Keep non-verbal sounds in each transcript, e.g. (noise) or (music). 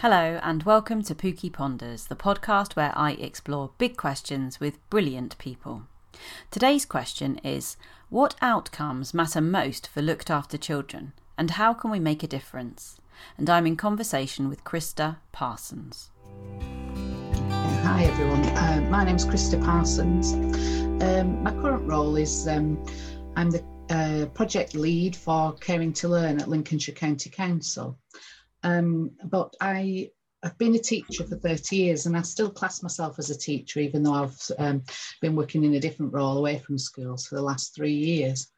Hello, and welcome to Pookie Ponders, the podcast where I explore big questions with brilliant people. Today's question is What outcomes matter most for looked after children, and how can we make a difference? And I'm in conversation with Krista Parsons. Hi everyone, uh, my name's Krista Parsons. Um, my current role is um, I'm the uh, project lead for Caring to Learn at Lincolnshire County Council. Um, but I I've been a teacher for 30 years and I still class myself as a teacher, even though I've um, been working in a different role away from schools for the last three years.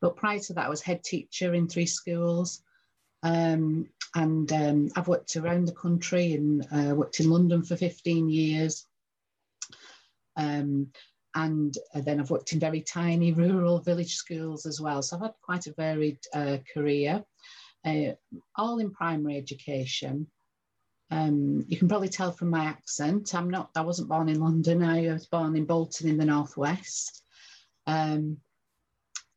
But prior to that, I was head teacher in three schools. Um, and um, I've worked around the country and uh, worked in London for 15 years. Um, and uh, then I've worked in very tiny rural village schools as well. So I've had quite a varied uh, career uh, all in primary education. Um, you can probably tell from my accent. I'm not. I wasn't born in London. I was born in Bolton in the northwest. Um,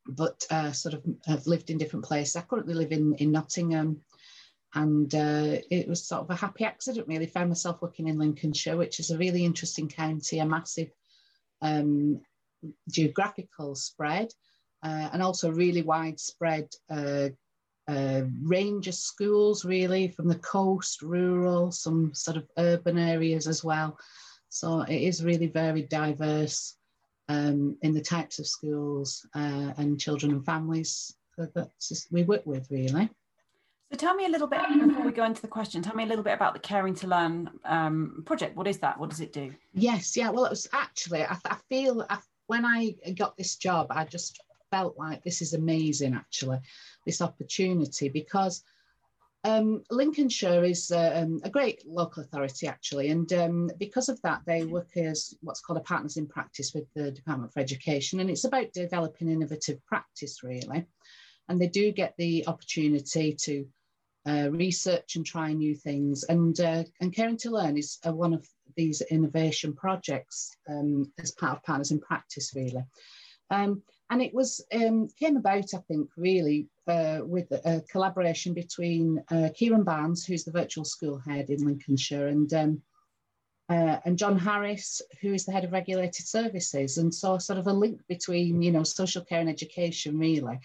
but uh, sort of have lived in different places. I currently live in in Nottingham, and uh, it was sort of a happy accident. Really, found myself working in Lincolnshire, which is a really interesting county, a massive um, geographical spread, uh, and also really widespread uh, range of schools, really, from the coast, rural, some sort of urban areas as well. So it is really very diverse um, in the types of schools uh, and children and families that we work with, really. So tell me a little bit before we go into the question. Tell me a little bit about the Caring to Learn um, project. What is that? What does it do? Yes, yeah. Well, it was actually I, I feel I, when I got this job, I just felt like this is amazing, actually, this opportunity, because um, Lincolnshire is uh, um, a great local authority, actually, and um, because of that, they work as what's called a partners in practice with the Department for Education, and it's about developing innovative practice, really. And they do get the opportunity to uh, research and try new things. And uh, and Caring to Learn is uh, one of these innovation projects um, as part of Partners in Practice, really. Um, and it was um, came about, I think, really uh, with a collaboration between uh, Kieran Barnes, who's the virtual school head in Lincolnshire, and um, uh, and John Harris, who is the head of regulated services, and so sort of a link between you know social care and education, really,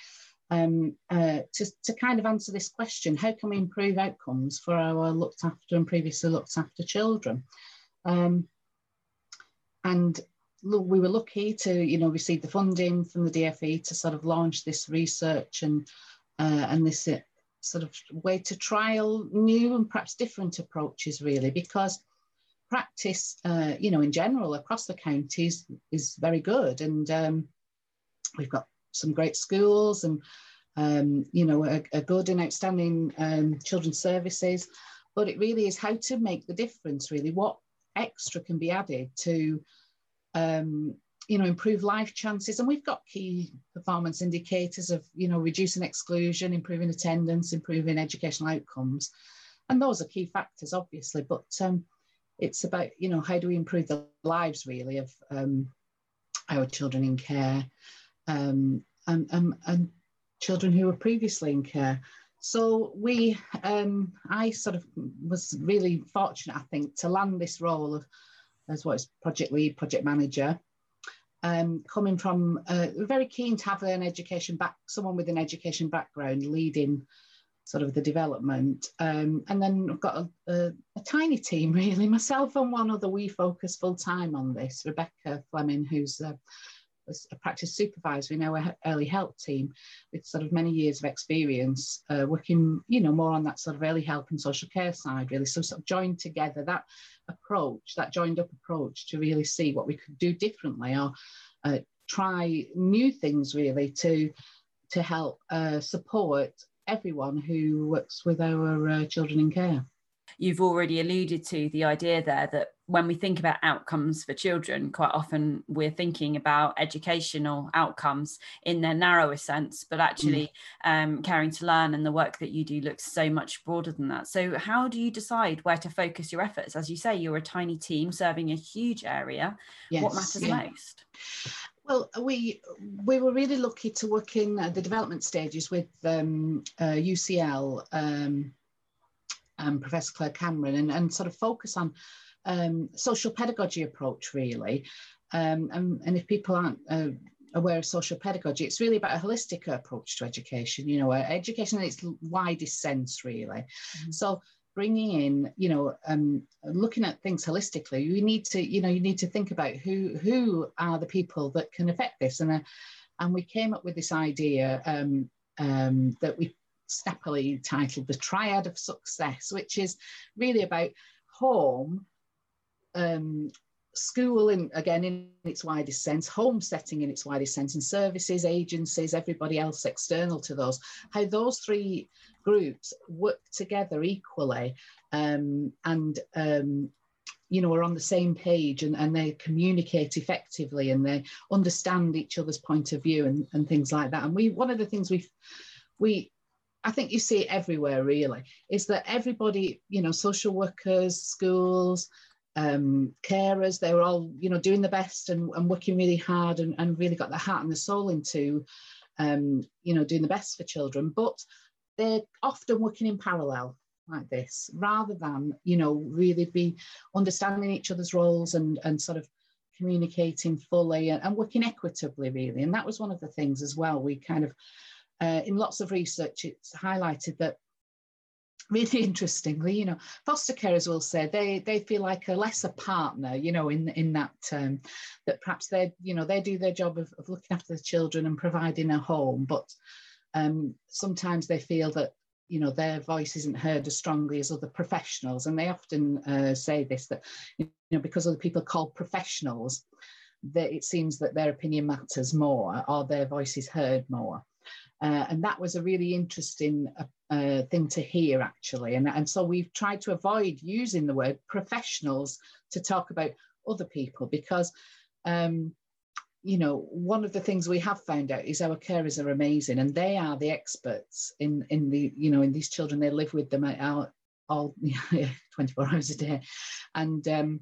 um, uh, to to kind of answer this question: how can we improve outcomes for our looked after and previously looked after children? Um, and we were lucky to, you know, receive the funding from the DFE to sort of launch this research and uh, and this uh, sort of way to trial new and perhaps different approaches, really, because practice, uh, you know, in general across the counties is very good, and um, we've got some great schools and um, you know a, a, good and outstanding um, children's services, but it really is how to make the difference. Really, what extra can be added to um, you know, improve life chances. And we've got key performance indicators of, you know, reducing exclusion, improving attendance, improving educational outcomes. And those are key factors, obviously. But um, it's about, you know, how do we improve the lives really of um, our children in care um, and, and, and children who were previously in care. So we, um, I sort of was really fortunate, I think, to land this role of as what is project lead, project manager. Um, coming from uh, very keen to have an education back, someone with an education background leading sort of the development. Um, and then I've got a, a, a, tiny team (laughs) really, myself and one other, we focus full time on this, Rebecca Fleming, who's uh, a practice supervisor in our early help team with sort of many years of experience uh, working, you know, more on that sort of early help and social care side, really. So sort of joined together that approach, that joined up approach to really see what we could do differently or uh, try new things really to to help uh, support everyone who works with our uh, children in care. You've already alluded to the idea there that when we think about outcomes for children, quite often we're thinking about educational outcomes in their narrower sense, but actually mm. um, caring to learn and the work that you do looks so much broader than that. So, how do you decide where to focus your efforts? As you say, you're a tiny team serving a huge area. Yes, what matters yeah. most? Well, we we were really lucky to work in uh, the development stages with um, uh, UCL. Um, um, Professor Claire Cameron, and, and sort of focus on um, social pedagogy approach really. Um, and, and, if people aren't uh, aware of social pedagogy, it's really about a holistic approach to education. You know, education in its widest sense, really. Mm-hmm. So bringing in, you know, um, looking at things holistically, you need to, you know, you need to think about who who are the people that can affect this, and uh, and we came up with this idea um, um, that we snappily titled the Triad of Success, which is really about home, um, school in again in its widest sense home setting in its widest sense and services agencies everybody else external to those. How those three groups work together equally um, and um, you know are on the same page and, and they communicate effectively and they understand each other's point of view and, and things like that. And we one of the things we we I think you see it everywhere really is that everybody you know social workers schools um, carers. They were all, you know, doing the best and, and working really hard and, and really got their heart and their soul into, um, you know, doing the best for children. But they're often working in parallel like this, rather than, you know, really be understanding each other's roles and, and sort of communicating fully and, and working equitably, really. And that was one of the things as well. We kind of, uh, in lots of research, it's highlighted that really (laughs) interestingly, you know, foster carers will say they they feel like a lesser partner, you know, in in that um, that perhaps they you know they do their job of, of looking after the children and providing a home, but um, sometimes they feel that you know their voice isn't heard as strongly as other professionals, and they often uh, say this that you know because other people called professionals, that it seems that their opinion matters more or their voice is heard more. Uh, and that was a really interesting uh, uh, thing to hear, actually. And, and so we've tried to avoid using the word professionals to talk about other people because, um, you know, one of the things we have found out is our carers are amazing and they are the experts in, in the, you know, in these children. They live with them all, all (laughs) 24 hours a day. And um,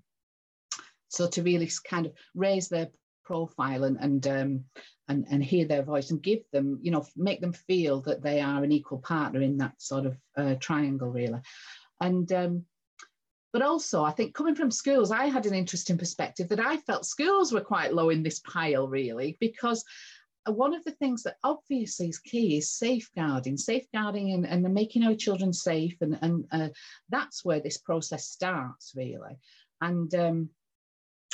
so to really kind of raise their profile and, and um, and, and hear their voice and give them, you know, make them feel that they are an equal partner in that sort of uh, triangle, really. And um, but also, I think coming from schools, I had an interesting perspective that I felt schools were quite low in this pile, really, because one of the things that obviously is key is safeguarding, safeguarding and, and making our children safe. And, and uh, that's where this process starts, really. And um,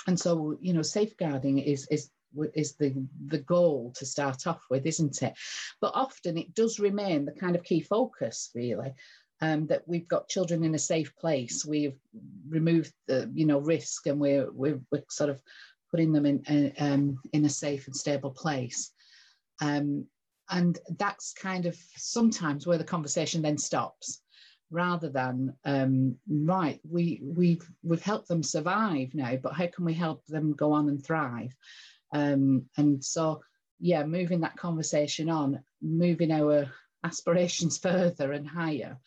and so, you know, safeguarding is, is is the the goal to start off with, isn't it? But often it does remain the kind of key focus, really. Um, that we've got children in a safe place. We've removed the you know risk, and we're we're, we're sort of putting them in uh, um, in a safe and stable place. Um, and that's kind of sometimes where the conversation then stops rather than um, right we we've we've helped them survive now but how can we help them go on and thrive um, and so, yeah, moving that conversation on, moving our aspirations (laughs) further and higher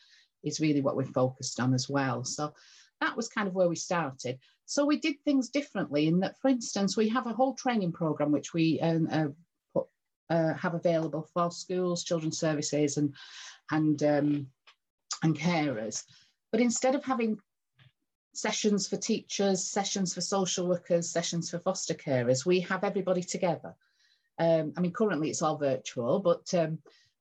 is really what we're focused on as well. So that was kind of where we started. So we did things differently in that, for instance, we have a whole training program which we um, uh, put, uh, have available for schools, children's services, and and um, and carers. But instead of having sessions for teachers, sessions for social workers, sessions for foster carers. We have everybody together. Um, I mean, currently it's all virtual, but um,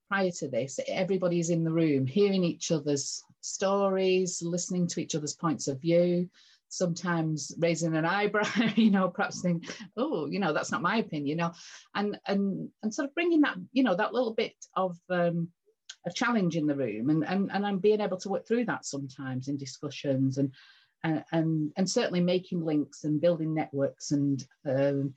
prior to this, everybody's in the room, hearing each other's stories, listening to each other's points of view, sometimes raising an (laughs) eyebrow, you know, perhaps saying, oh, you know, that's not my opinion, you know, and and and sort of bringing that, you know, that little bit of um, a challenge in the room, and and and I'm being able to work through that sometimes in discussions and and, and, certainly making links and building networks and um,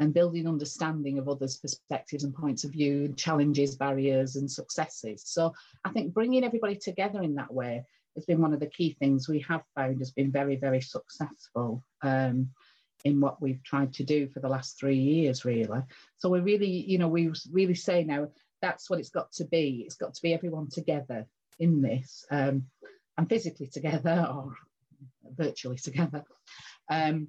and building understanding of others' perspectives and points of view, challenges, barriers, and successes. So I think bringing everybody together in that way has been one of the key things we have found has been very, very successful um, in what we've tried to do for the last three years, really. So we're really, you know, we really say now that's what it's got to be. It's got to be everyone together in this. Um, and physically together (laughs) or virtually together. Um,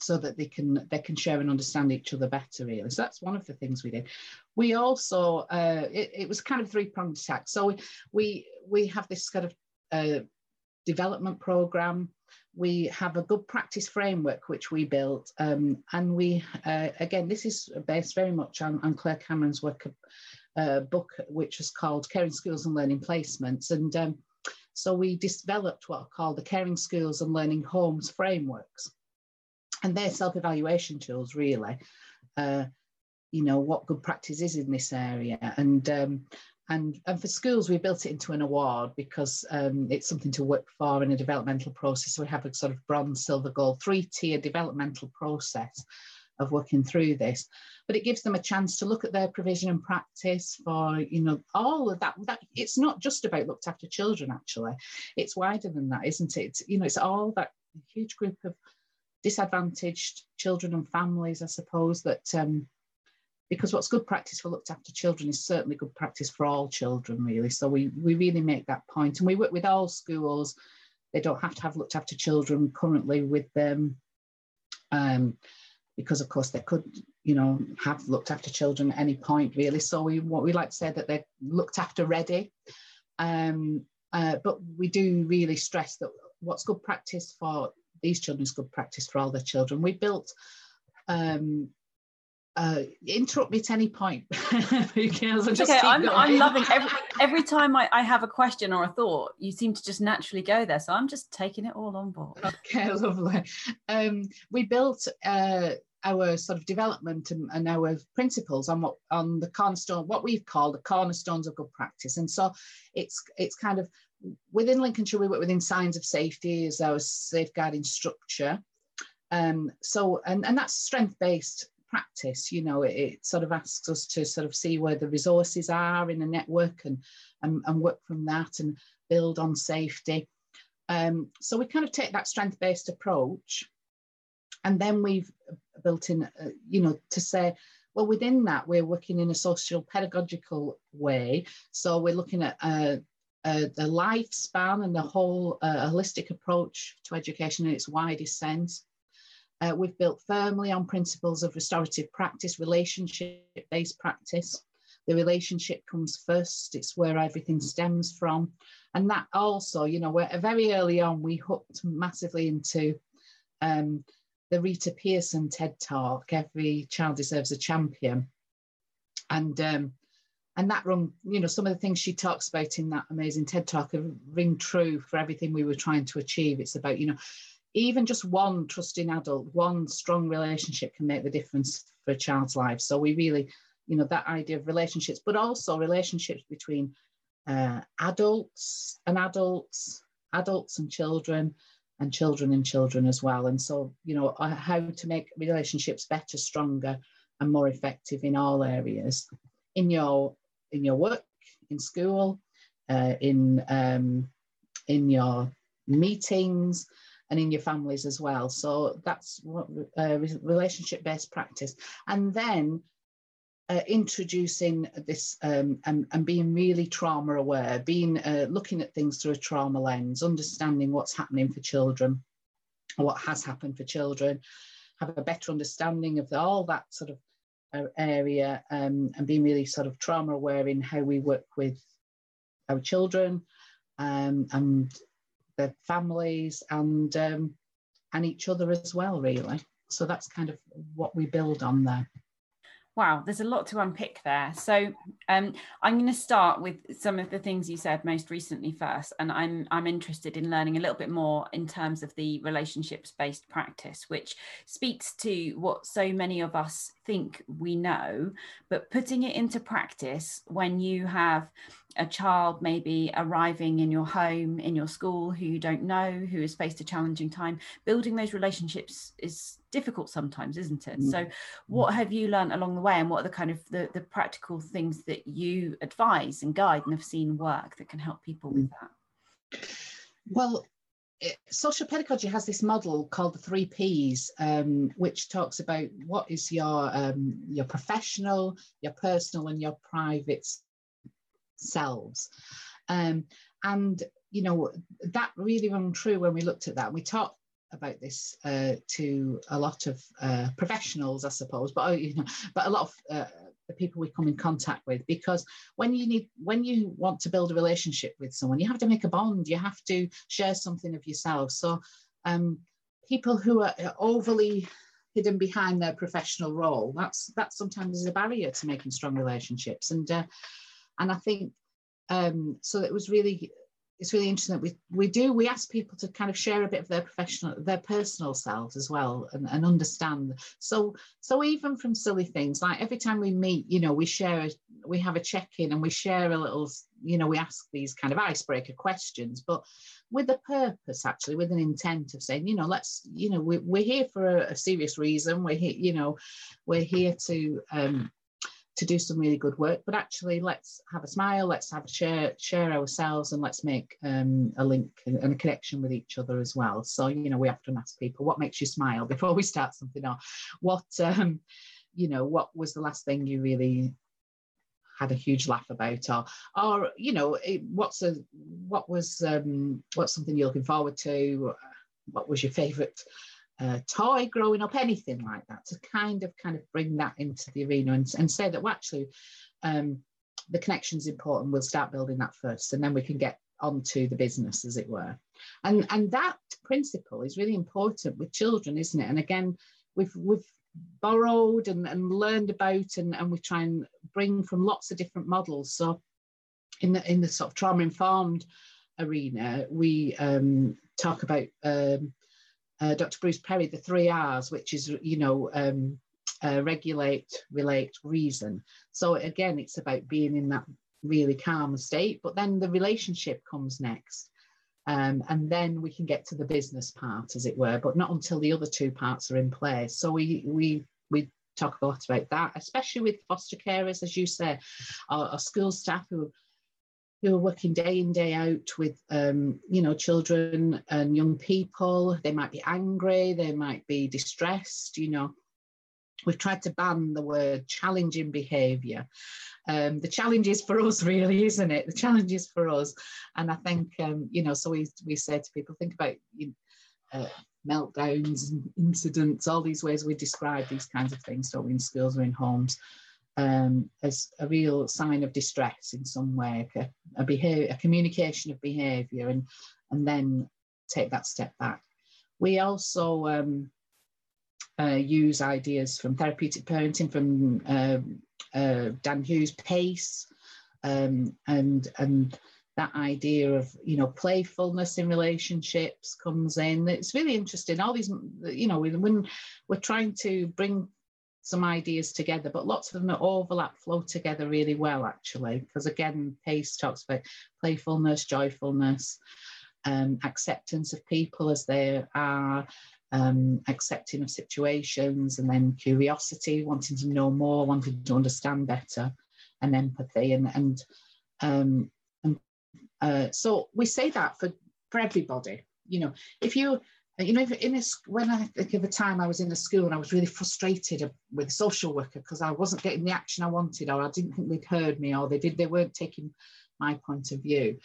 so that they can they can share and understand each other better really so that's one of the things we did we also uh, it, it was kind of three pronged attack so we, we we have this kind of uh, development program. We have a good practice framework which we built, um, and we uh, again this is based very much on, on Claire Cameron's work, uh, book which was called Caring Schools and Learning Placements, and um, so we developed what are called the Caring Schools and Learning Homes frameworks, and they're self-evaluation tools really. Uh, you know what good practice is in this area, and um, and, and for schools, we built it into an award because um, it's something to work for in a developmental process. So we have a sort of bronze, silver, gold, three tier developmental process of working through this. But it gives them a chance to look at their provision and practice for, you know, all of that. that it's not just about looked after children, actually. It's wider than that, isn't it? It's, you know, it's all that huge group of disadvantaged children and families, I suppose, that um, because what's good practice for looked after children is certainly good practice for all children, really. So we, we really make that. And we work with all schools. They don't have to have looked after children currently with them. Um, because of course they could, you know, have looked after children at any point really. So we what we like to say that they're looked after ready. Um, uh, but we do really stress that what's good practice for these children is good practice for all their children. We built um, uh, interrupt me at any point (laughs) because I just okay, I'm, I'm, loving every (laughs) every time I, I have a question or a thought, you seem to just naturally go there. So I'm just taking it all on board. Okay, (laughs) lovely. Um, we built uh, our sort of development and, and, our principles on what on the cornerstone, what we've called the cornerstones of good practice. And so it's it's kind of within Lincolnshire, we work within signs of safety as our safeguarding structure. Um, so and, and that's strength based practice you know it, it, sort of asks us to sort of see where the resources are in a network and and, and work from that and build on safety um, so we kind of take that strength based approach and then we've built in uh, you know to say well within that we're working in a social pedagogical way so we're looking at uh, uh, the lifespan and the whole uh, holistic approach to education in its widest sense uh, we've built firmly on principles of restorative practice, relationship-based practice. The relationship comes first. It's where everything stems from. And that also, you know, very early on, we hooked massively into um, the Rita Pierson TED Talk, Every Child Deserves a Champion. And um, and that rung, you know, some of the things she talks about in that amazing TED Talk ring true for everything we were trying to achieve. It's about, you know, even just one trusting adult, one strong relationship can make the difference for a child's life. So we really, you know, that idea of relationships, but also relationships between uh, adults and adults, adults and children, and children and children as well. And so, you know, uh, how to make relationships better, stronger, and more effective in all areas, in your in your work, in school, uh, in um, in your meetings, and in your families as well. So that's what uh, relationship based practice. And then uh, introducing this um, and, and, being really trauma aware, being uh, looking at things through a trauma lens, understanding what's happening for children, what has happened for children, have a better understanding of the, all that sort of uh, area, um, and being really sort of trauma aware in how we work with our children um, and their families and um, and each other as well really. So that's kind of what we build on there Wow, there's a lot to unpick there. So um, I'm going to start with some of the things you said most recently first, and I'm I'm interested in learning a little bit more in terms of the relationships-based practice, which speaks to what so many of us think we know, but putting it into practice when you have a child maybe arriving in your home, in your school, who you don't know, who has faced a challenging time, building those relationships is difficult sometimes, isn't it? Mm. So, what have you learned along the way, and what are the kind of the, the practical things that you advise and guide and have seen work that can help people with that? Well, social pedagogy has this model called the three P's, um, which talks about what is your um, your professional, your personal, and your private selves. Um, and, you know, that really rang true when we looked at that. We talked about this uh, to a lot of uh, professionals, I suppose, but, you know, but a lot of uh, the people we come in contact with because when you need when you want to build a relationship with someone you have to make a bond you have to share something of yourself. So um, people who are overly hidden behind their professional role that's that sometimes is a barrier to making strong relationships. And uh, and i think um, so it was really it's really interesting that we we do we ask people to kind of share a bit of their professional their personal selves as well and, and understand. So so even from silly things like every time we meet you know we share we have a check-in and we share a little you know we ask these kind of icebreaker questions but with a purpose actually with an intent of saying you know let's you know we, we're here for a, a serious reason. We're here you know we're here to um to do some really good work but actually let's have a smile let's have a share share ourselves and let's make um, a link and a connection with each other as well. So you know we often ask people what makes you smile? (laughs) before we start something or what um, you know what was the last thing you really had a huge laugh about? Or or you know what's a what was um, what's something you're looking forward to? What was your favorite uh, toy growing up, anything like that, to kind of kind of bring that into the arena and, and say that well, actually um, the connection's important. We'll start building that first, and then we can get onto the business, as it were. And and that principle is really important with children, isn't it? And again, we've we've borrowed and, and learned about and, and we try and bring from lots of different models. So in the in the sort of trauma informed arena, we um, talk about um, uh, Dr. Bruce Perry, the three R's, which is, you know, um, uh, regulate, relate, reason. So again, it's about being in that really calm state, but then the relationship comes next. Um, and then we can get to the business part, as it were, but not until the other two parts are in place. So we we we talk a lot about that, especially with foster carers, as you say, our, our school staff who who are working day in day out with um, you know children and young people. They might be angry they might be distressed you know. We've tried to ban the word challenging behavior um, the challenge is for us (laughs) really isn't it? The challenge is for us. And i think um, you know so we, we say to people think about you know, uh, meltdowns and incidents all these ways we describe these kinds of things. Don't in schools or in homes um, as a real sign of distress in some way, a, a behavior, a communication of behaviour, and and then take that step back. We also um, uh, use ideas from therapeutic parenting, from uh, uh, Dan Hughes' PACE, um, and and that idea of you know playfulness in relationships comes in. It's really interesting. All these, you know, when we're trying to bring some ideas together, but lots of them overlap, flow together really well, actually. Because again, Pace talks about playfulness, joyfulness, um, acceptance of people as they are, um, accepting of situations, and then curiosity, wanting to know more, wanting to understand better, and empathy. And, and, um, and uh, so we say that for, for everybody. You know, if you you know, in a, when I think of a time I was in a school and I was really frustrated with social worker because I wasn't getting the action I wanted, or I didn't think they'd heard me, or they did they weren't taking my point of view,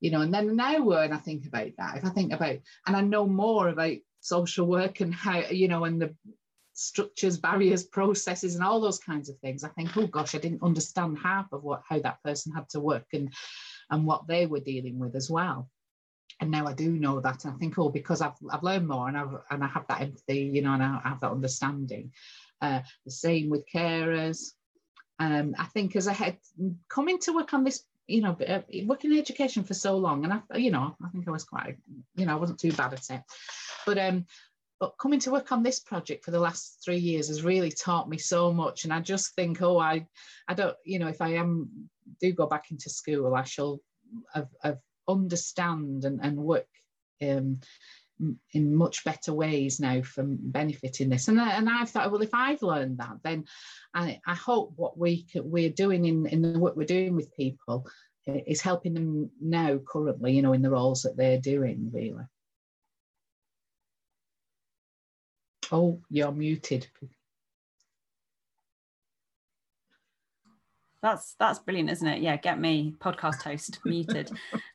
you know. And then now when I think about that, if I think about and I know more about social work and how you know and the structures, barriers, processes, and all those kinds of things, I think, oh gosh, I didn't understand half of what how that person had to work and and what they were dealing with as well and now I do know that. And I think, oh, because I've, I've learned more and I've and I have that empathy, you know, and I have that understanding. Uh, the same with carers. Um, I think as I had coming to work on this, you know, uh, working in education for so long, and I, you know, I think I was quite, you know, I wasn't too bad at it, but um, but coming to work on this project for the last three years has really taught me so much, and I just think, oh, I, I don't, you know, if I am do go back into school, I shall have, have understand and, and work um, in much better ways now from benefiting this. And, and I've thought, well, if I've learned that, then I, I hope what we we're doing in, in the work we're doing with people is helping them now currently, you know, in the roles that they're doing, really. Oh, you're muted. That's that's brilliant, isn't it? Yeah, get me podcast host muted.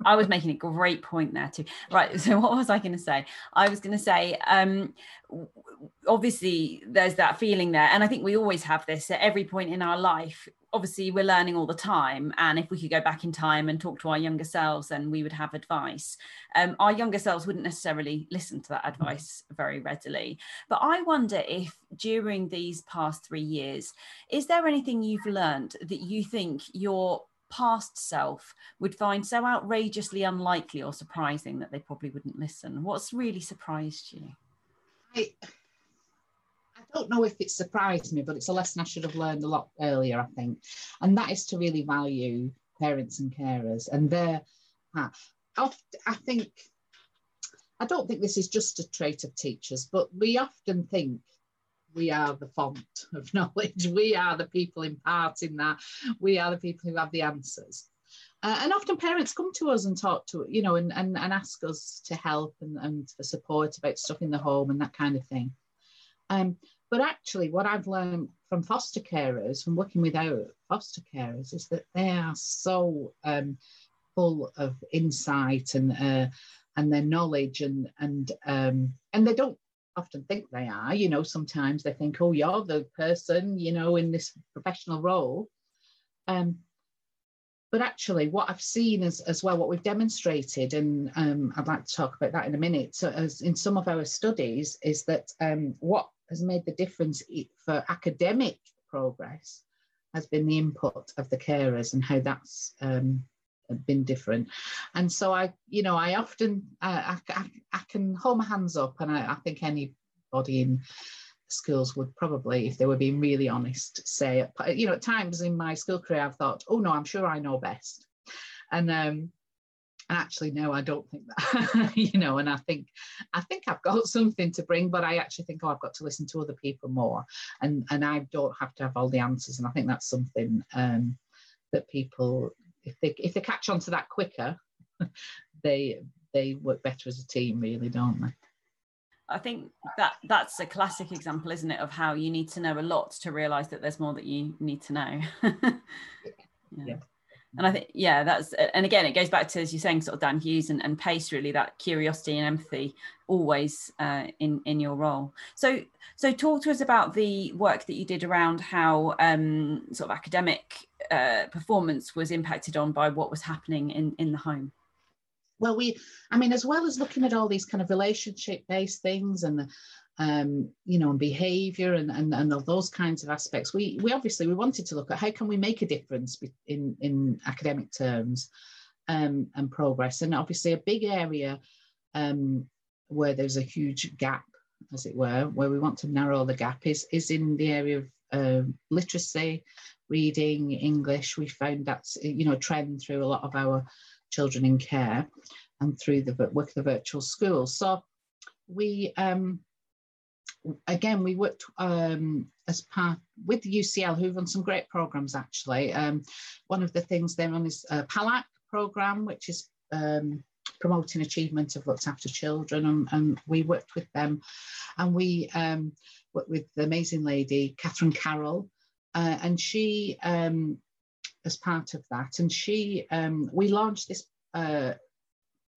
I was making a great point there too. Right. So what was I going to say? I was going to say, um, obviously there's that feeling there, and I think we always have this at every point in our life obviously we're learning all the time and if we could go back in time and talk to our younger selves then we would have advice. Um, our younger selves wouldn't necessarily listen to that advice very readily. But i wonder if during these past three years is there anything you've learned that you think your past self would find so outrageously unlikely or surprising that they probably wouldn't listen? What's really surprised you? I, don't know if it surprised me, but it's a lesson I should have learned a lot earlier, I think. And that is to really value parents and carers and their. I think, I don't think this is just a trait of teachers, but we often think we are the font of (laughs) knowledge. We are the people imparting that. We are the people who have the answers. Uh, and often parents come to us and talk to, you know, and, and, and ask us to help and, and for support about stuff in the home and that kind of thing. Um, but actually, what I've learned from foster carers, from working with our foster carers, is that they are so um, full of insight and uh, and their knowledge, and and um, and they don't often think they are. You know, sometimes they think, oh, you're the person, you know, in this professional role. Um, but actually, what I've seen as, as well, what we've demonstrated, and um, I'd like to talk about that in a minute. So, as in some of our studies, is that um, what has made the difference for academic progress has been the input of the carers and how that's um, been different. And so I, you know, I often uh, I, I, I, can hold my hands up, and I, I think anybody in schools would probably, if they were being really honest, say, you know, at times in my school career, I've thought, oh no, I'm sure I know best. And um, and actually no i don't think that (laughs) you know and i think i think i've got (laughs) something to bring but i actually think oh i've got to listen to other people more and and i don't have to have all the answers and i think that's something um, that people if they if they catch on to that quicker (laughs) they they work better as a team really don't they I think that that's a classic example, isn't it, of how you need to know a lot to realize that there's more that you need to know. yeah. yeah and I think yeah that's and again it goes back to as you're saying sort of Dan Hughes and, and pace really that curiosity and empathy always uh, in in your role. So so talk to us about the work that you did around how um, sort of academic uh, performance was impacted on by what was happening in in the home. Well we i mean as well as looking at all these kind of relationship based things and the um, you know, and behaviour and, and, and those kinds of aspects. We, we obviously we wanted to look at how can we make a difference in, in academic terms um, and progress. And obviously a big area um, where there's a huge gap, as it were, where we want to narrow the gap is, is in the area of uh, literacy, reading, English. We found that's, you know, a trend through a lot of our children in care and through the work of the virtual schools. So we um, again, we worked um, as part with UCL, who've run some great programs actually. Um, one of the things they're on is a PALAC program, which is um, promoting achievement of looked after children, and, and we worked with them, and we um, worked with the amazing lady Catherine Carroll, uh, and she. Um, as part of that, and she, um, we launched this uh,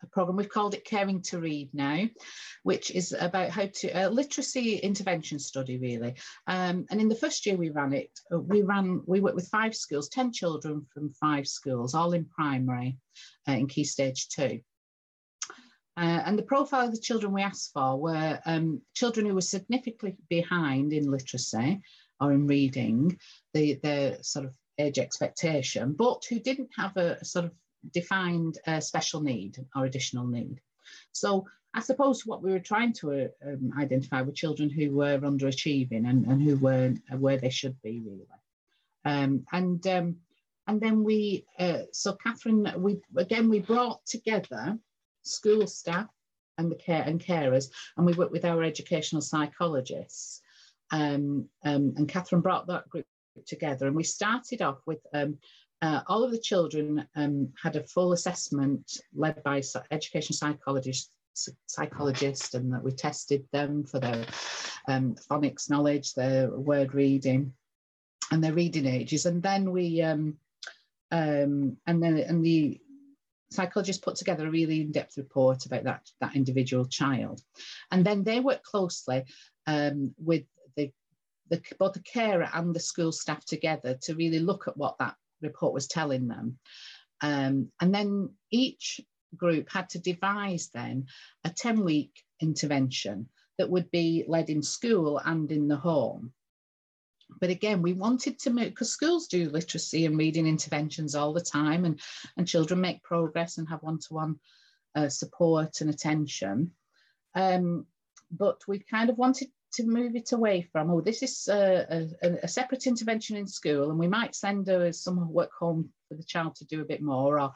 a program. We've called it Caring to Read now, which is about how to a literacy intervention study really. Um, and in the first year we ran it, uh, we ran we worked with five schools, ten children from five schools, all in primary, uh, in Key Stage Two. Uh, and the profile of the children we asked for were um, children who were significantly behind in literacy or in reading, the, the sort of age expectation, but who didn't have a sort of defined a special need or additional need. So I suppose what we were trying to um, identify were children who were underachieving and, and who weren't where they should be really. Um, and um, and then we, uh, so Catherine, we again we brought together school staff and the care and carers, and we worked with our educational psychologists. Um, um, and Catherine brought that group together, and we started off with um, uh, all of the children um, had a full assessment led by education psychologists psychologist and that we tested them for their um, phonics knowledge, their word reading. and their reading ages. And then we, um, um, and then and the psychologist put together a really in-depth report about that that individual child, and then they work closely um, with the, the both the carer and the school staff together to really look at what that report was telling them, um, and then each group had to devise then a 10 week intervention that would be led in school and in the home but again, we wanted to make because schools do literacy and reading interventions all the time, and and children make progress and have one-to-one uh, support and attention. Um, but we kind of wanted to move it away from oh, this is a, a, a separate intervention in school, and we might send her some work home for the child to do a bit more, or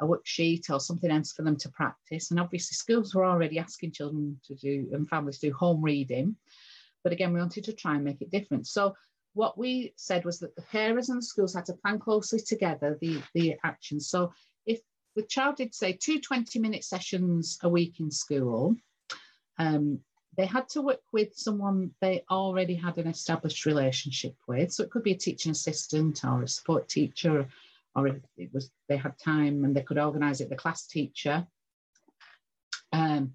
a worksheet or something else for them to practice. And obviously, schools were already asking children to do and families to do home reading. But again, we wanted to try and make it different. So what we said was that the parents and the schools had to plan closely together the, the actions. So if the child did say two 20 minute sessions a week in school, um, they had to work with someone they already had an established relationship with. So it could be a teaching assistant or a support teacher, or if it was they had time and they could organise it, the class teacher. Um,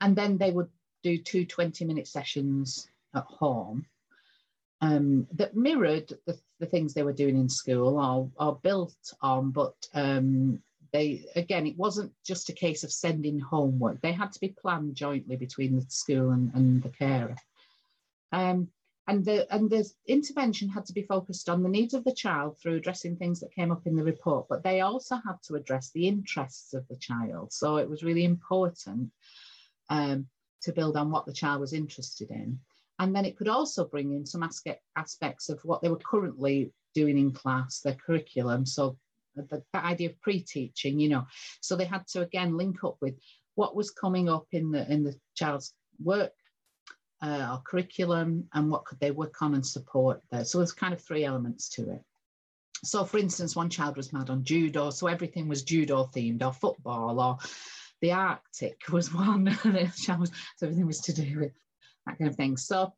and then they would do two 20 minute sessions at home um, that mirrored the, the, things they were doing in school or, or built on, but um, they again, it wasn't just a case of sending homework. They had to be planned jointly between the school and, and the carer. Um, and the and the intervention had to be focused on the needs of the child through addressing things that came up in the report, but they also had to address the interests of the child. So it was really important um, to build on what the child was interested in. And then it could also bring in some aspects of what they were currently doing in class, their curriculum. So the, that idea of pre-teaching, you know, so they had to again link up with what was coming up in the in the child's work uh, or curriculum and what could they work on and support there. So there's kind of three elements to it. So for instance, one child was mad on judo, so everything was judo themed or football or the Arctic (laughs) was one. (laughs) so everything was to do with that kind of thing. So,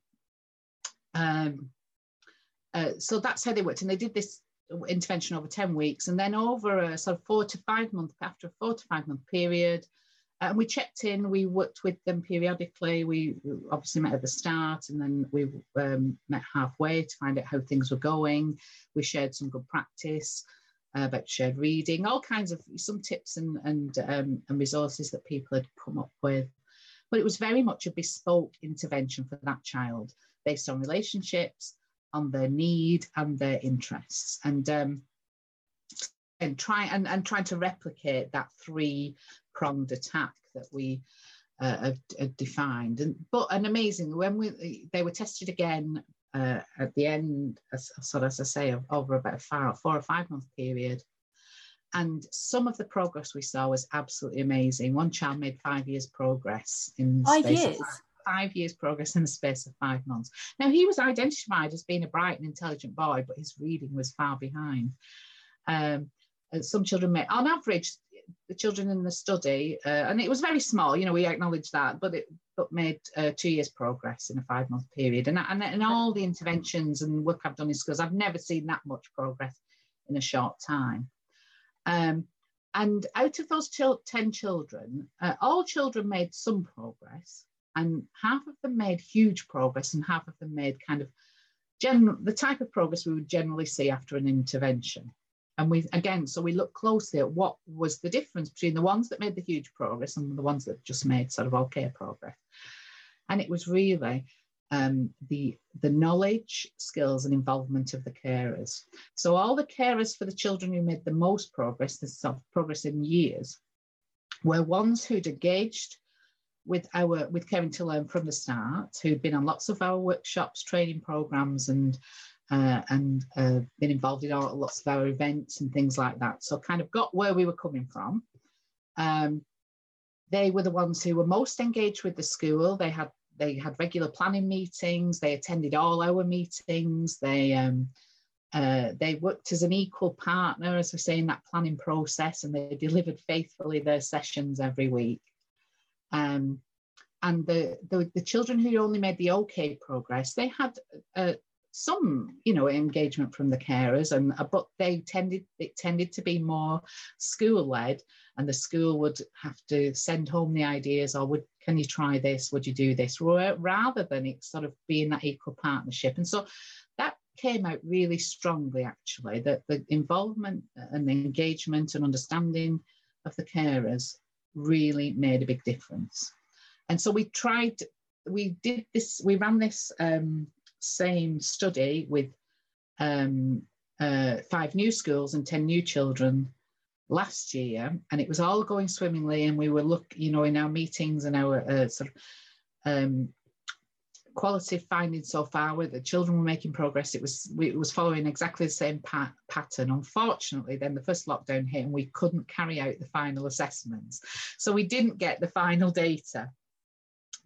um, uh, so that's how they worked, and they did this intervention over ten weeks, and then over a sort of four to five month after a four to five month period, and we checked in. We worked with them periodically. We obviously met at the start, and then we um, met halfway to find out how things were going. We shared some good practice. Uh, about shared reading, all kinds of some tips and and, um, and resources that people had come up with. But it was very much a bespoke intervention for that child based on relationships, on their need and their interests. And um, and try and, and trying to replicate that three pronged attack that we uh, defined. And but an amazing when we they were tested again uh, at the end, as, sort of as I say, over about a four, four or five month period. And some of the progress we saw was absolutely amazing. One child made five years progress in five years. Five, five years progress in the space of five months. Now he was identified as being a bright and intelligent boy, but his reading was far behind. Um, some children made, on average, the children in the study, uh, and it was very small, you know, we acknowledge that, but it but made uh, two years progress in a five month period. And, and, and all the interventions and work I've done in schools, I've never seen that much progress in a short time. Um, and out of those 10 children, uh, all children made some progress, and half of them made huge progress, and half of them made kind of general, the type of progress we would generally see after an intervention. And we, again, so we look closely at what was the difference between the ones that made the huge progress and the ones that just made sort of okay progress. And it was really um, the, the knowledge, skills, and involvement of the carers. So all the carers for the children who made the most progress, this sort of progress in years, were ones who'd engaged with our with caring to learn from the start, who'd been on lots of our workshops, training programs, and uh, and uh, been involved in all, lots of our events and things like that. So kind of got where we were coming from. Um, they were the ones who were most engaged with the school. They had they had regular planning meetings. They attended all our meetings. They um, uh, they worked as an equal partner, as we say, in that planning process, and they delivered faithfully their sessions every week. Um, and the, the, the children who only made the okay progress, they had a, some you know engagement from the carers and uh, but they tended it tended to be more school led and the school would have to send home the ideas or would can you try this? Would you do this? Rather than it sort of being that equal partnership. And so that came out really strongly actually that the involvement and the engagement and understanding of the carers really made a big difference and so we tried we did this we ran this um, same study with um, uh, five new schools and 10 new children last year, and it was all going swimmingly. And we were look, you know, in our meetings and our uh, sort of um, quality findings so far, where the children were making progress. It was it was following exactly the same pat- pattern. Unfortunately, then the first lockdown hit, and we couldn't carry out the final assessments, so we didn't get the final data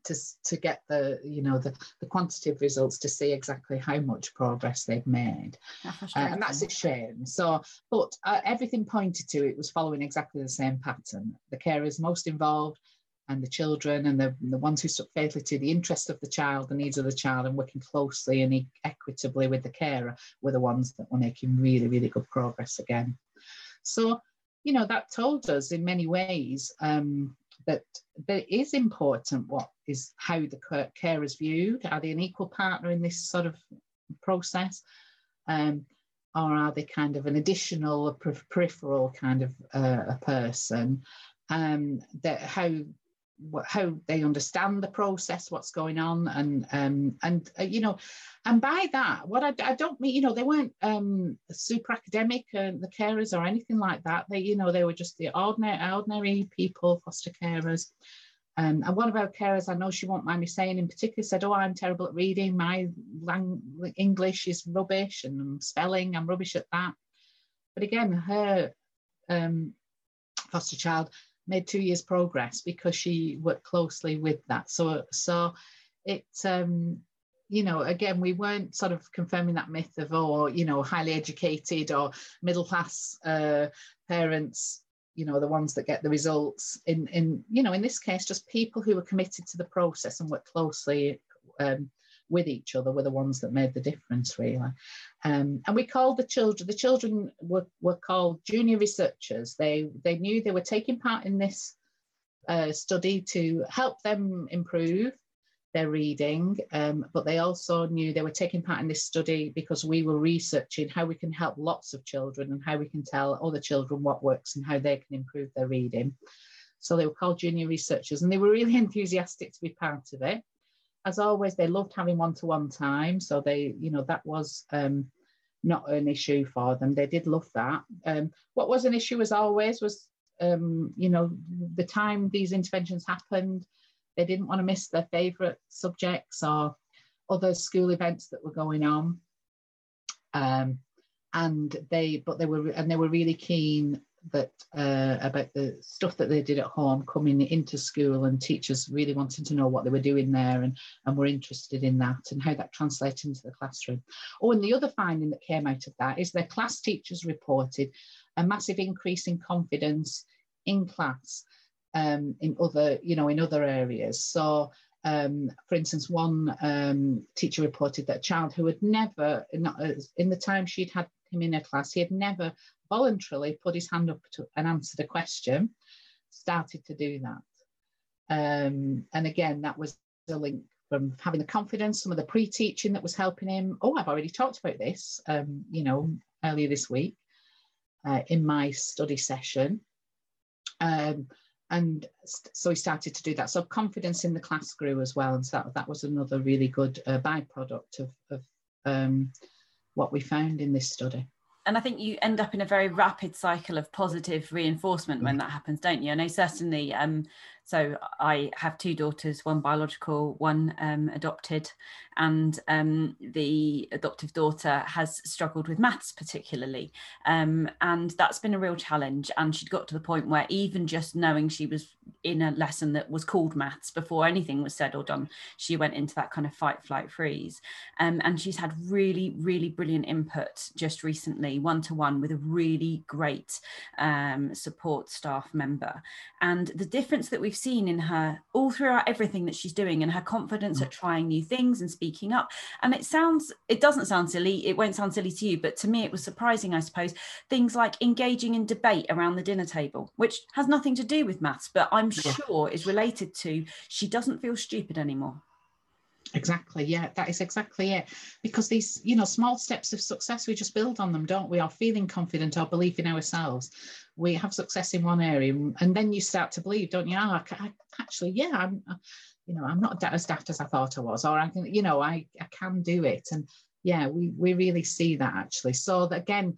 to, to get the you know the, the quantitative results to see exactly how much progress they've made uh, and that's a shame so but uh, everything pointed to it was following exactly the same pattern the carers most involved and the children and the, the ones who stuck faithfully to the interest of the child the needs of the child and working closely and equitably with the carer were the ones that were making really really good progress again. So you know that told us in many ways um, that that is important what is how the care is viewed. Are they an equal partner in this sort of process? Um, or are they kind of an additional peripheral kind of uh, a person? Um, that how how they understand the process, what's going on, and um, and uh, you know, and by that, what I, I don't mean, you know, they weren't um, super academic, uh, the carers or anything like that. They, you know, they were just the ordinary ordinary people, foster carers. Um, and one of our carers, I know she won't mind me saying in particular, said, "Oh, I'm terrible at reading. My lang- English is rubbish, and spelling, I'm rubbish at that." But again, her um, foster child made two years progress because she worked closely with that. So so it um you know again we weren't sort of confirming that myth of oh you know highly educated or middle class uh, parents you know the ones that get the results in in you know in this case just people who were committed to the process and work closely um, with each other were the ones that made the difference really. Um, and we called the children the children were, were called junior researchers. They they knew they were taking part in this uh, study to help them improve their reading um, but they also knew they were taking part in this study because we were researching how we can help lots of children and how we can tell other children what works and how they can improve their reading. So they were called junior researchers and they were really (laughs) enthusiastic to be part of it as always, they loved having one-to-one time. So they, you know, that was um, not an issue for them. They did love that. Um, what was an issue, as always, was, um, you know, the time these interventions happened, they didn't want to miss their favourite subjects or other school events that were going on. Um, and they, but they were, and they were really keen that uh, about the stuff that they did at home coming into school and teachers really wanting to know what they were doing there and, and were interested in that and how that translated into the classroom. Oh, and the other finding that came out of that is their class teachers reported a massive increase in confidence in class um, in other, you know, in other areas. So um, for instance, one um, teacher reported that a child who had never, in the time she'd had him in a class, he had never voluntarily put his hand up to, and answered a question, started to do that. Um, and again, that was a link from having the confidence, some of the pre-teaching that was helping him. Oh, I've already talked about this, um, you know, earlier this week uh, in my study session. Um, and so he started to do that. So confidence in the class grew as well, and so that, that was another really good uh, byproduct of, of um, what we found in this study and I think you end up in a very rapid cycle of positive reinforcement when that happens, don't you? I know certainly um, so I have two daughters, one biological, one um, adopted, and um, the adoptive daughter has struggled with maths particularly, um, and that's been a real challenge. And she'd got to the point where even just knowing she was in a lesson that was called maths before anything was said or done, she went into that kind of fight, flight, freeze. Um, and she's had really, really brilliant input just recently, one to one, with a really great um, support staff member. And the difference that we we've seen in her all throughout everything that she's doing and her confidence mm. at trying new things and speaking up. And it sounds it doesn't sound silly it won't sound silly to you but to me it was surprising i suppose things like engaging in debate around the dinner table which has nothing to do with maths but i'm sure is related to she doesn't feel stupid anymore Exactly. Yeah, that is exactly it. Because these, you know, small steps of success, we just build on them, don't we? Our feeling confident, our belief in ourselves. We have success in one area, and then you start to believe, don't you? Oh, I, I, actually, yeah, I'm, uh, you know, I'm not as daft as I thought I was, or I can, you know, I, I can do it. And yeah, we we really see that actually. So that, again,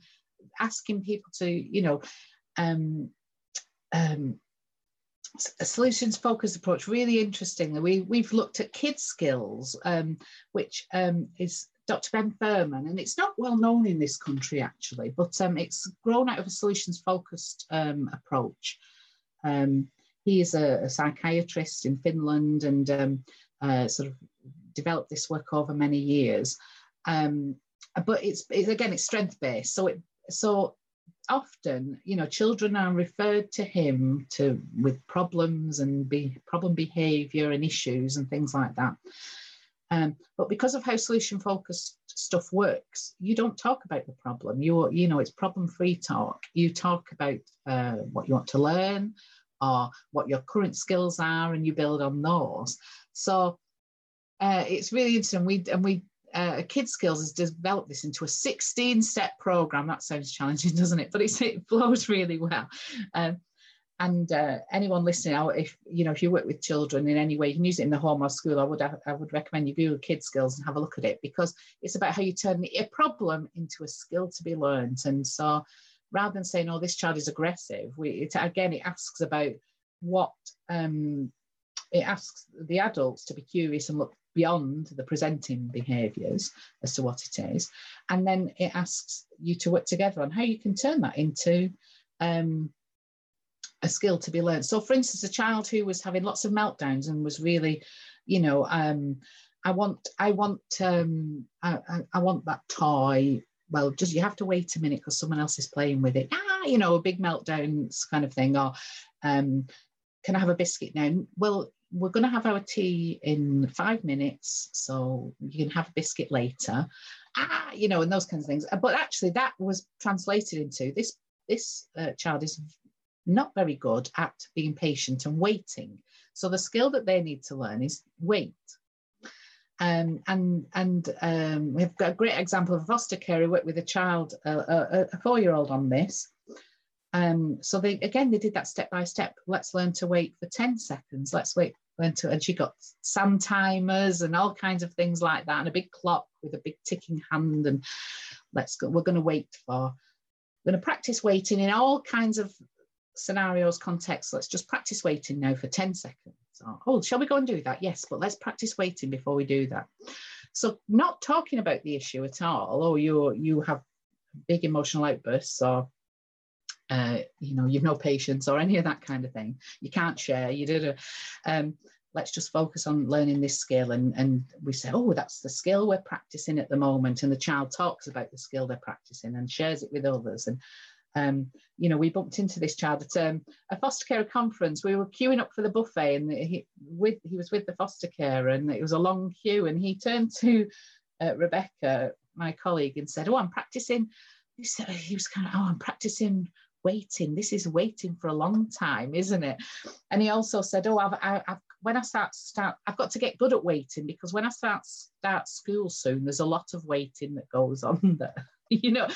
asking people to, you know, um, um, a solutions focused approach really interestingly we we've looked at kids skills um, which um, is dr ben furman and it's not well known in this country actually but um, it's grown out of a solutions focused um, approach. Um, he is a, a, psychiatrist in finland and um, uh, sort of developed this work over many years. But it's, it's again it's strength based so it so often, you know, children are referred to him to with problems and be problem behavior and issues and things like that. Um, but because of how solution focused stuff works, you don't talk about the problem. You you know, it's problem free talk. You talk about uh, what you want to learn or what your current skills are, and you build on those. So uh, it's really interesting. We and we uh, Kids Skills has developed this into a 16 step program. That sounds challenging, (laughs) doesn't it? But it flows really well. Um, and uh, anyone listening out, if you know, if you work with children in any way, you can use it in the home or school. I would I would recommend you Google Kids Skills and have a look at it because it's about how you turn a problem into a skill to be learned. And so, rather than saying, "Oh, this child is aggressive," we it, again it asks about what um, it asks the adults to be curious and look beyond the presenting behaviours as to what it is. And then it asks you to work together on how you can turn that into um, a skill to be learned. So, for instance, a child who was having lots of meltdowns and was really, you know, um, I want, I want, um, I, I, I want that toy. Well, just you have to wait a minute because someone else is playing with it. Ah, you know, a big meltdowns kind of thing. Or um, can I have a biscuit now? Well, we're going to have our tea in five minutes, so you can have a biscuit later. Ah, you know, and those kinds of things. But actually, that was translated into this. This uh, child is not very good at being patient and waiting. So the skill that they need to learn is wait. Um, and and um, we've got a great example of foster care who worked with a child, uh, a, a four-year-old on this, um, so they again they did that step by step. Let's learn to wait for 10 seconds. Let's wait went to, and she got sun timers and all kinds of things like that, and a big clock with a big ticking hand. And let's go, we're going to wait for, we're going to practice waiting in all kinds of scenarios, contexts. Let's just practice waiting now for 10 seconds. Oh, oh, shall we go and do that? Yes, but let's practice waiting before we do that. So not talking about the issue at all, or you you have big emotional outbursts or uh, you know, you've no patience or any of that kind of thing. You can't share. You did a, um, let's just focus on learning this skill. And, and we say, oh, that's the skill we're practicing at the moment. And the child talks about the skill they're practicing and shares it with others. And, um, you know, we bumped into this child at um, a foster care conference. We were queuing up for the buffet and he, with, he was with the foster care and it was a long queue. And he turned to uh, Rebecca, my colleague, and said, oh, I'm practicing. He said, he was kind of, oh, I'm practicing waiting. This is waiting for a long time, isn't it? And he also said, "Oh, I've, I, have when I start start, I've got to get good at waiting because when I start start school soon, there's a lot of waiting that goes on (laughs) there." you know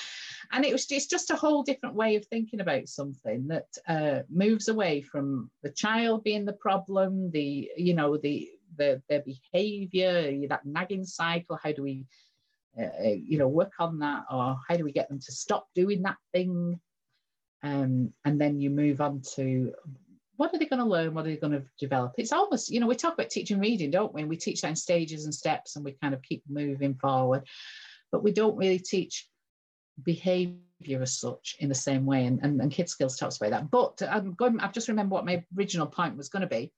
and it was just, just a whole different way of thinking about something that uh, moves away from the child being the problem the you know the the their behavior that nagging cycle how do we uh, uh, you know work on that or how do we get them to stop doing that thing um, and then you move on to what are they going to learn? What are they going to develop? It's almost, you know, we talk about teaching reading, don't we? And we teach that in stages and steps and we kind of keep moving forward, but we don't really teach behavior as such in the same way. And, and, and Kids Skills talks about that. But I'm going, I've just remembered what my original point was going to be.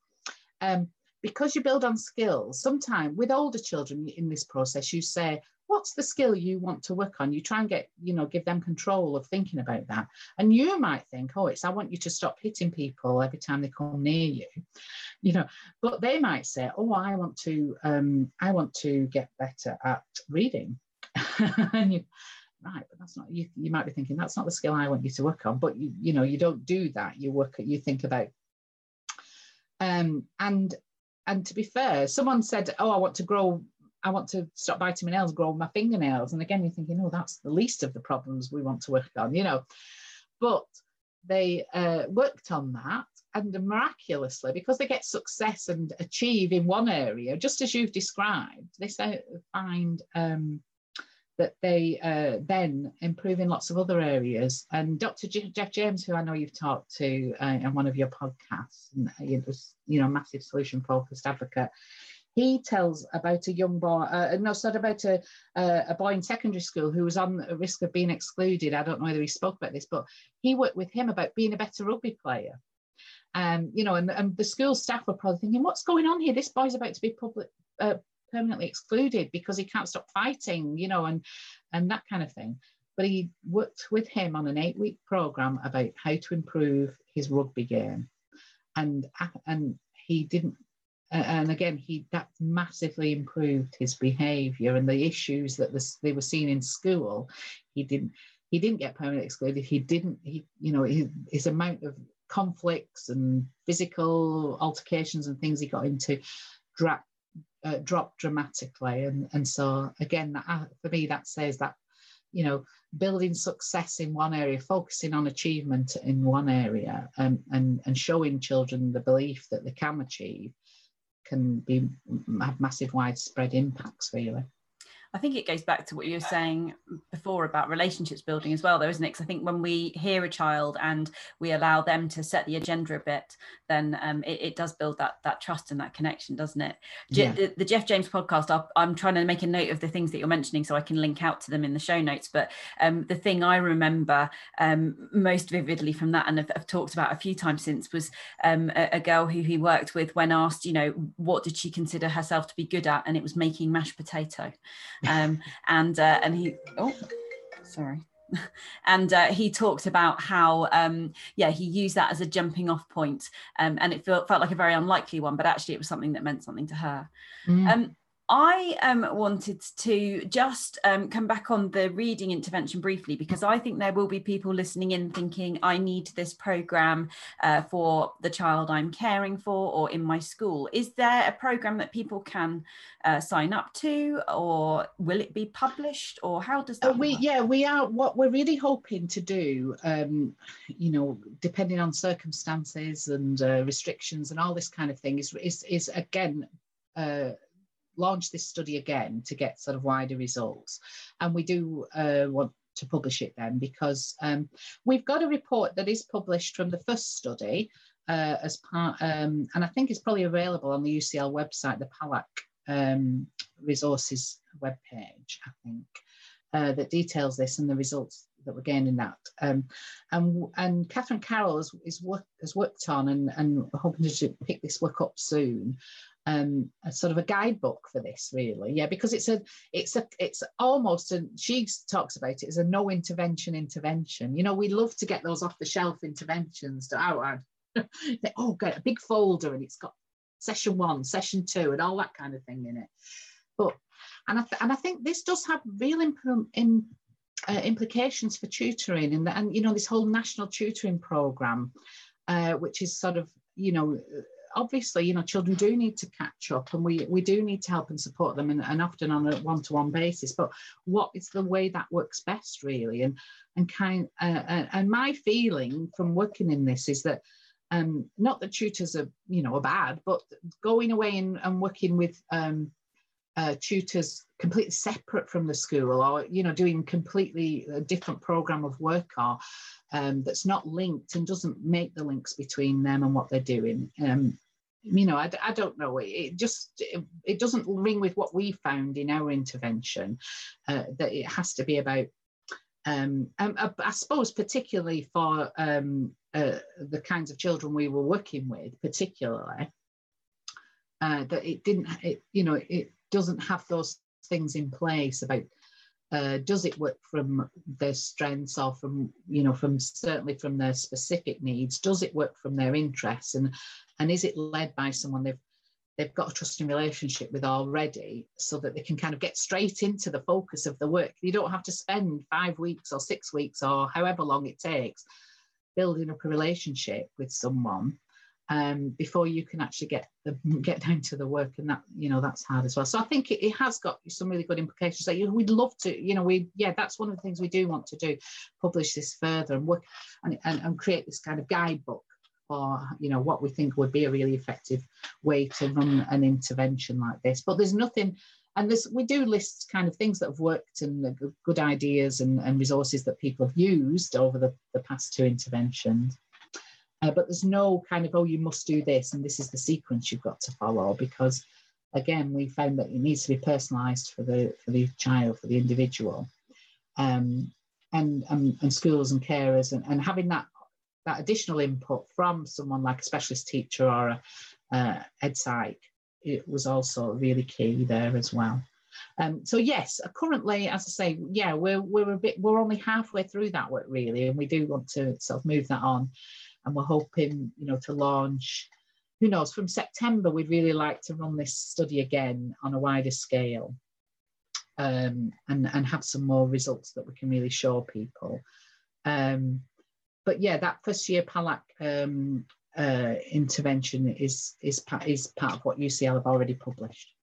Um, because you build on skills, sometimes with older children in this process, you say, what's the skill you want to work on? You try and get you know give them control of thinking about that. And you might think oh it's i want you to stop hitting people every time they come near you (laughs) you know. But they might say oh i want to um i want to get better at reading. (laughs) And you right but that's not you you might be thinking that's not the skill i want you to work on. But you you know you don't do that. You work you think about um and and to be fair someone said oh i want to grow I want to stop biting my nails, grow my fingernails. And again, you're thinking, oh, that's the least of the problems we want to work on, you know. But they uh, worked on that and miraculously, because they get success and achieve in one area, just as you've described, they say, find um, that they uh, then improve in lots of other areas. And Dr. Jeff James, who I know you've talked to uh, in one of your podcasts, and was, you know, massive solution focused advocate he tells about a young boy, uh, no, sorry, about a, uh, a boy in secondary school who was on the risk of being excluded. I don't know whether he spoke about this, but he worked with him about being a better rugby player. Um, you know, and, and the school staff were probably thinking, what's going on here? This boy's about to be public, uh, permanently excluded because he can't stop fighting, you know, and and that kind of thing. But he worked with him on an eight-week program about how to improve his rugby game, and and he didn't and again he that massively improved his behavior and the issues that they were seeing in school he didn't he didn't get permanently excluded. He didn't he you know his, his amount of conflicts and physical altercations and things he got into dra- uh, dropped dramatically. And and so again that, uh, for me that says that you know building success in one area focusing on achievement in one area um, and and showing children the belief that they can achieve can be have massive widespread impacts really. I think it goes back to what you were saying before about relationships building as well, though, isn't it? Because I think when we hear a child and we allow them to set the agenda a bit, then um, it, it, does build that that trust and that connection, doesn't it? Yeah. The, the, Jeff James podcast, I'm trying to make a note of the things that you're mentioning so I can link out to them in the show notes. But um, the thing I remember um, most vividly from that, and I've, I've, talked about a few times since, was um, a, a girl who he worked with when asked, you know, what did she consider herself to be good at, and it was making mashed potato um, and uh, and he oh sorry (laughs) and uh, he talked about how um, yeah he used that as a jumping off point um, and it felt, felt like a very unlikely one but actually it was something that meant something to her mm. um, I um, wanted to just um, come back on the reading intervention briefly because I think there will be people listening in thinking, I need this program uh, for the child I'm caring for or in my school. Is there a program that people can uh, sign up to, or will it be published, or how does that? Uh, we yeah we are what we're really hoping to do. Um, you know, depending on circumstances and uh, restrictions and all this kind of thing, is is, is again. Launch this study again to get sort of wider results. And we do uh, want to publish it then because um, we've got a report that is published from the first study uh, as part, um, and I think it's probably available on the UCL website, the PALAC um, resources webpage, I think, uh, that details this and the results that we're gaining in that. Um, and and Catherine Carroll has, is work, has worked on and, and hoping to pick this work up soon um, a sort of a guidebook for this, really. Yeah, because it's a, it's a, it's almost, and she talks about it as a no intervention intervention. You know, we love to get those off the shelf interventions to out. oh, get (laughs) a big folder and it's got session one, session two, and all that kind of thing in it. But and I th- and I think this does have real imp- in, uh, implications for tutoring and and you know this whole national tutoring program, uh, which is sort of you know obviously, you know, children do need to catch up and we, we do need to help and support them and, and often on a one-to-one basis. But what is the way that works best really? And and kind uh, uh, and my feeling from working in this is that um, not that tutors are, you know, are bad, but going away and, and working with um, uh, tutors completely separate from the school or you know doing completely a different program of work or um, that's not linked and doesn't make the links between them and what they're doing. Um, you know I, I don't know. It, just it, it, doesn't ring with what we found in our intervention uh, that it has to be about um, um I, I, suppose particularly for um, uh, the kinds of children we were working with particularly uh, that it didn't it, you know it doesn't have those things in place about uh, does it work from their strengths or from you know from certainly from their specific needs? Does it work from their interests? And and is it led by someone they've they've got a trusting relationship with already so that they can kind of get straight into the focus of the work? You don't have to spend five weeks or six weeks or however long it takes building up a relationship with someone um, before you can actually get the, (laughs) get down to the work, and that you know that's hard as well. So I think it, it has got some really good implications. That you know, we'd love to, you know, we yeah, that's one of the things we do want to do, publish this further and work and, and, and create this kind of guidebook for you know what we think would be a really effective way to run an intervention like this. But there's nothing and this we do list kind of things that have worked and good ideas and, and resources that people have used over the, the past two interventions uh, but there's no kind of, oh, you must do this and this is the sequence you've got to follow because again, we found that it needs to be personalized for the for the child, for the individual. Um, and, and, and schools and carers and, and having that that additional input from someone like a specialist teacher or a uh, ed psych, it was also really key there as well. Um, so yes, currently, as I say, yeah, we're we're a bit we're only halfway through that work really, and we do want to sort of move that on and we're hoping, you know, to launch. Who knows? From September, we'd really like to run this study again on a wider scale, um, and and have some more results that we can really show people. Um, but yeah, that first year PALAC um, uh, intervention is is is part of what UCL have already published.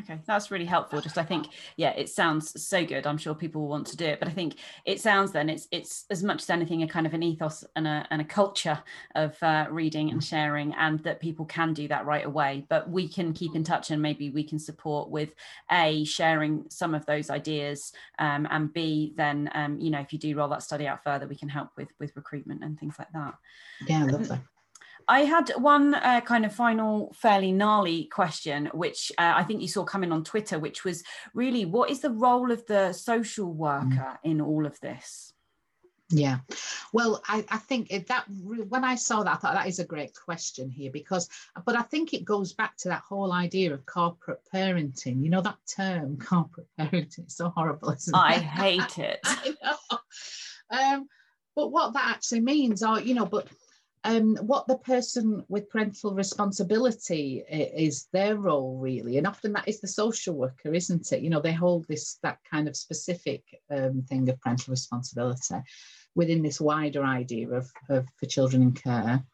Okay, that's really helpful. Just I think, yeah, it sounds so good. I'm sure people will want to do it, but I think it sounds then it's it's as much as anything a kind of an ethos and a and a culture of uh, reading and sharing, and that people can do that right away. But we can keep in touch, and maybe we can support with a sharing some of those ideas, um, and b then um, you know if you do roll that study out further, we can help with with recruitment and things like that. Yeah, lovely. Um, I had one uh, kind of final, fairly gnarly question, which uh, I think you saw coming on Twitter, which was really what is the role of the social worker mm. in all of this? Yeah, well, I, I think that when I saw that, I thought that is a great question here because, but I think it goes back to that whole idea of corporate parenting. You know, that term, (laughs) corporate parenting, it's so horrible, isn't I it? I (laughs) hate it. I know. Um, but what that actually means, or, you know, but um, what the person with parental responsibility is their role really. And often that is the social worker isn't it? You know they hold this that kind of specific um, thing of parental responsibility within this wider idea of, of for children in care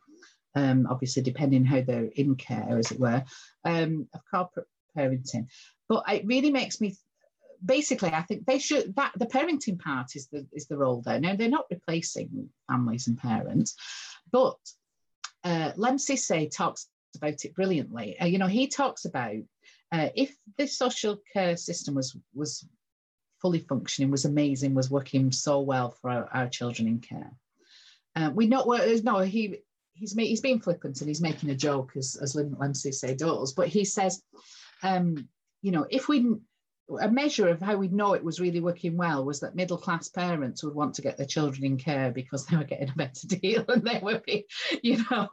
um, obviously depending how they're in care as it were um, of corporate parenting. But it really makes me basically i think they should that the parenting part is the is the role there. Now they're not replacing families and parents but uh, Lemn Sissay talks about it brilliantly. Uh, you know, he talks about uh, if the social care system was was fully functioning, was amazing, was working so well for our, our children in care. Uh, we know, well, no, he he's he's being flippant and he's making a joke as as Lemn, Lemn Sissay does, but he says, um, you know, if we a measure of how we'd know it was really working well was that middle class parents would want to get their children in care because they were getting a better (laughs) deal and they were being, you know,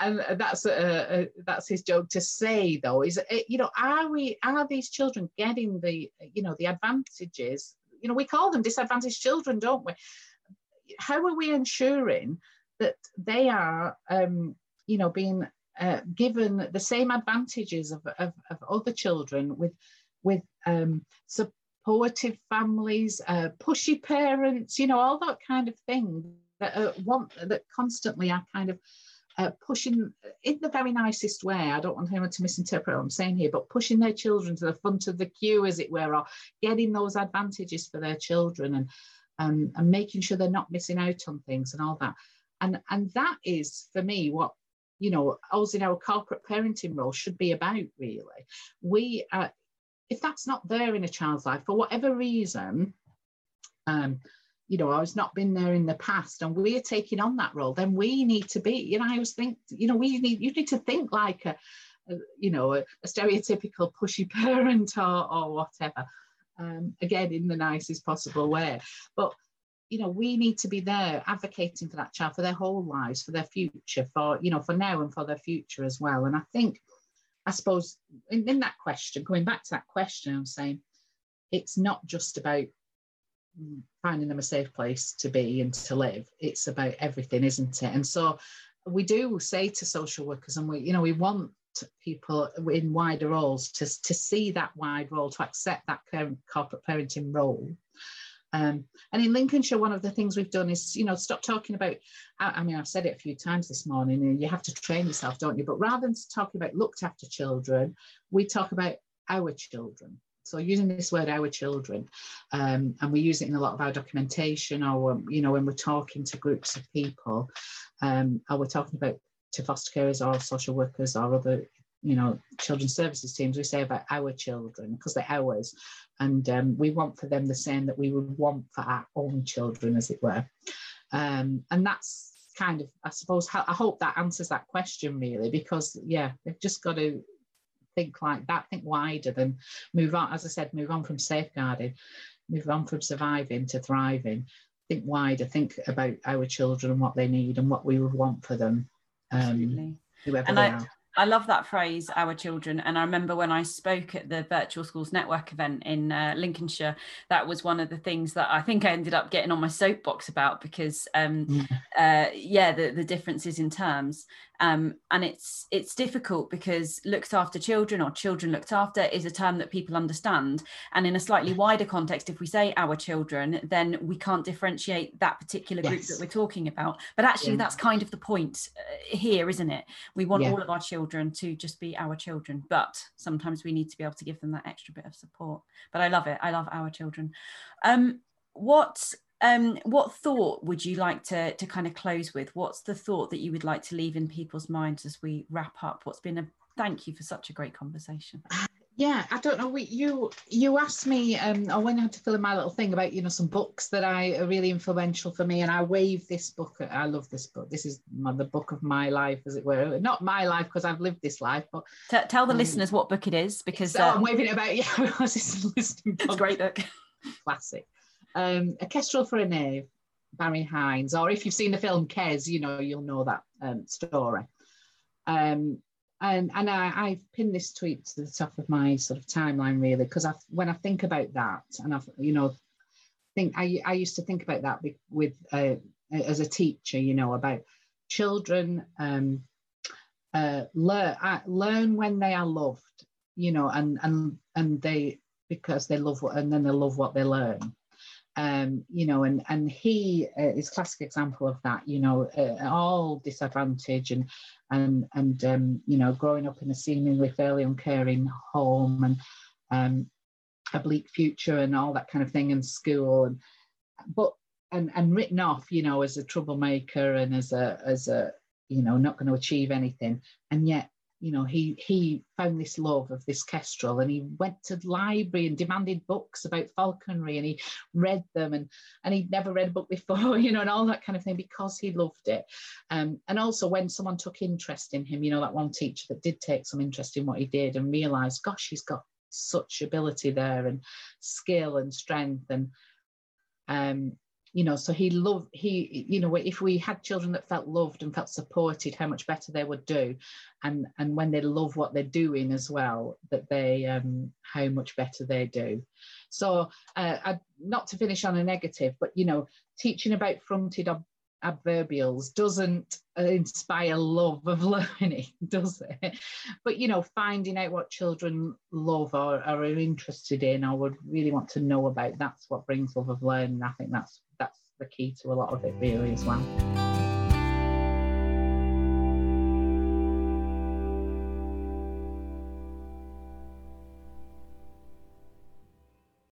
and that's a, a, that's his joke to say though is you know are we are these children getting the you know the advantages? You know we call them disadvantaged children don't we? How are we ensuring that they are um, you know being uh, given the same advantages of, of, of other children with with um, supportive families, uh, pushy parents, you know, all that kind of thing that uh, want that constantly are kind of uh, pushing in the very nicest way. I don't want anyone to misinterpret what I'm saying here, but pushing their children to the front of the queue, as it were, or getting those advantages for their children and um, and making sure they're not missing out on things and all that. And and that is for me what you know us in our corporate parenting role should be about really. We uh, if that's not there in a child's life for whatever reason, um, you know, I was not been there in the past and we're taking on that role, then we need to be, you know, I always think, you know, we need, you need to think like a, a you know, a, a, stereotypical pushy (laughs) parent or, or whatever. Um, again, in the nicest possible way. But, you know, we need to be there advocating for that child for their whole lives, for their future, for, you know, for now and for their future as well. And I think I suppose in, in that question, going back to that question, I'm saying, it's not just about finding them a safe place to be and to live. It's about everything, isn't it? And so we do say to social workers, and we, you know, we want people in wider roles to, to see that wide role, to accept that parent, corporate parenting role. Um, and in Lincolnshire, one of the things we've done is, you know, stop talking about. I, I, mean, I've said it a few times this morning, and you have to train yourself, don't you? But rather than talking about looked after children, we talk about our children. So using this word "our children," um, and we use it in a lot of our documentation, or you know, when we're talking to groups of people, um, or we're talking about to foster carers or social workers or other you know children's services teams we say about our children because they're ours. And um, we want for them the same that we would want for our own children as it were. Um, and that's kind of i suppose i hope that answers that question really because yeah they've just got to think like that think wider than move on as i said move on from safeguarding move on from surviving to thriving. Think wider think about our children and what they need and what we would want for them. Um, whoever and they I, are. I love that phrase, our children. And I remember when I spoke at the Virtual Schools Network event in uh, Lincolnshire, that was one of the things that I think I ended up getting on my soapbox about because, um, yeah, uh, yeah the, the differences in terms um, and it's it's difficult because looked after children or children looked after is a term that people understand and in a slightly wider context if we say our children then we can't differentiate that particular group yes. that we're talking about but actually yeah. that's kind of the point uh, here isn't it we want yeah. all of our children to just be our children but sometimes we need to be able to give them that extra bit of support but i love it i love our children um, what um, what thought would you like to to kind of close with? What's the thought that you would like to leave in people's minds as we wrap up? What's been a thank you for such a great conversation. Yeah, I don't know. We, you you asked me, um, or when I had to fill in my little thing about you know some books that I are really influential for me, and I wave this book. I love this book. This is my, the book of my life, as it were. Not my life because I've lived this life, but T- tell the um, listeners what book it is because so I'm waving it about. (laughs) Yeah, it's a great book. (laughs) Classic um, A Kestrel for a Knave, Barry Hines, or if you've seen the film Kes, you know, you'll know that um, story. Um, and and I, I've pinned this tweet to the top of my sort of timeline really, because I, when I think about that, and I've, you know, think I, I used to think about that with, uh, as a teacher, you know, about children um, uh, learn uh, learn when they are loved, you know, and and and they because they love what and then they love what they learn um, you know, and and he uh, is classic example of that. You know, uh, all disadvantage and and and um, you know, growing up in a seemingly fairly uncaring home and um, a bleak future and all that kind of thing in school, and but and and written off, you know, as a troublemaker and as a as a you know not going to achieve anything, and yet you know, he he found this love of this kestrel and he went to the library and demanded books about falconry and he read them and and he'd never read a book before, (laughs) you know, and all that kind of thing because he loved it. Um, and also when someone took interest in him, you know, that one teacher that did take some interest in what he did and realized, gosh, he's got such ability there and skill and strength and um, you know so he loved he you know if we had children that felt loved and felt supported how much better they would do. And and when they love what they're doing as well that they um how much better they do. So uh, I, not to finish on a negative but you know teaching about fronted ob- adverbials doesn't uh, inspire love of (laughs) learning does it? But you know finding out what children love or, or are interested in or would really want to know about that's what brings love of learning. I think that's that's the key to a lot of it really as well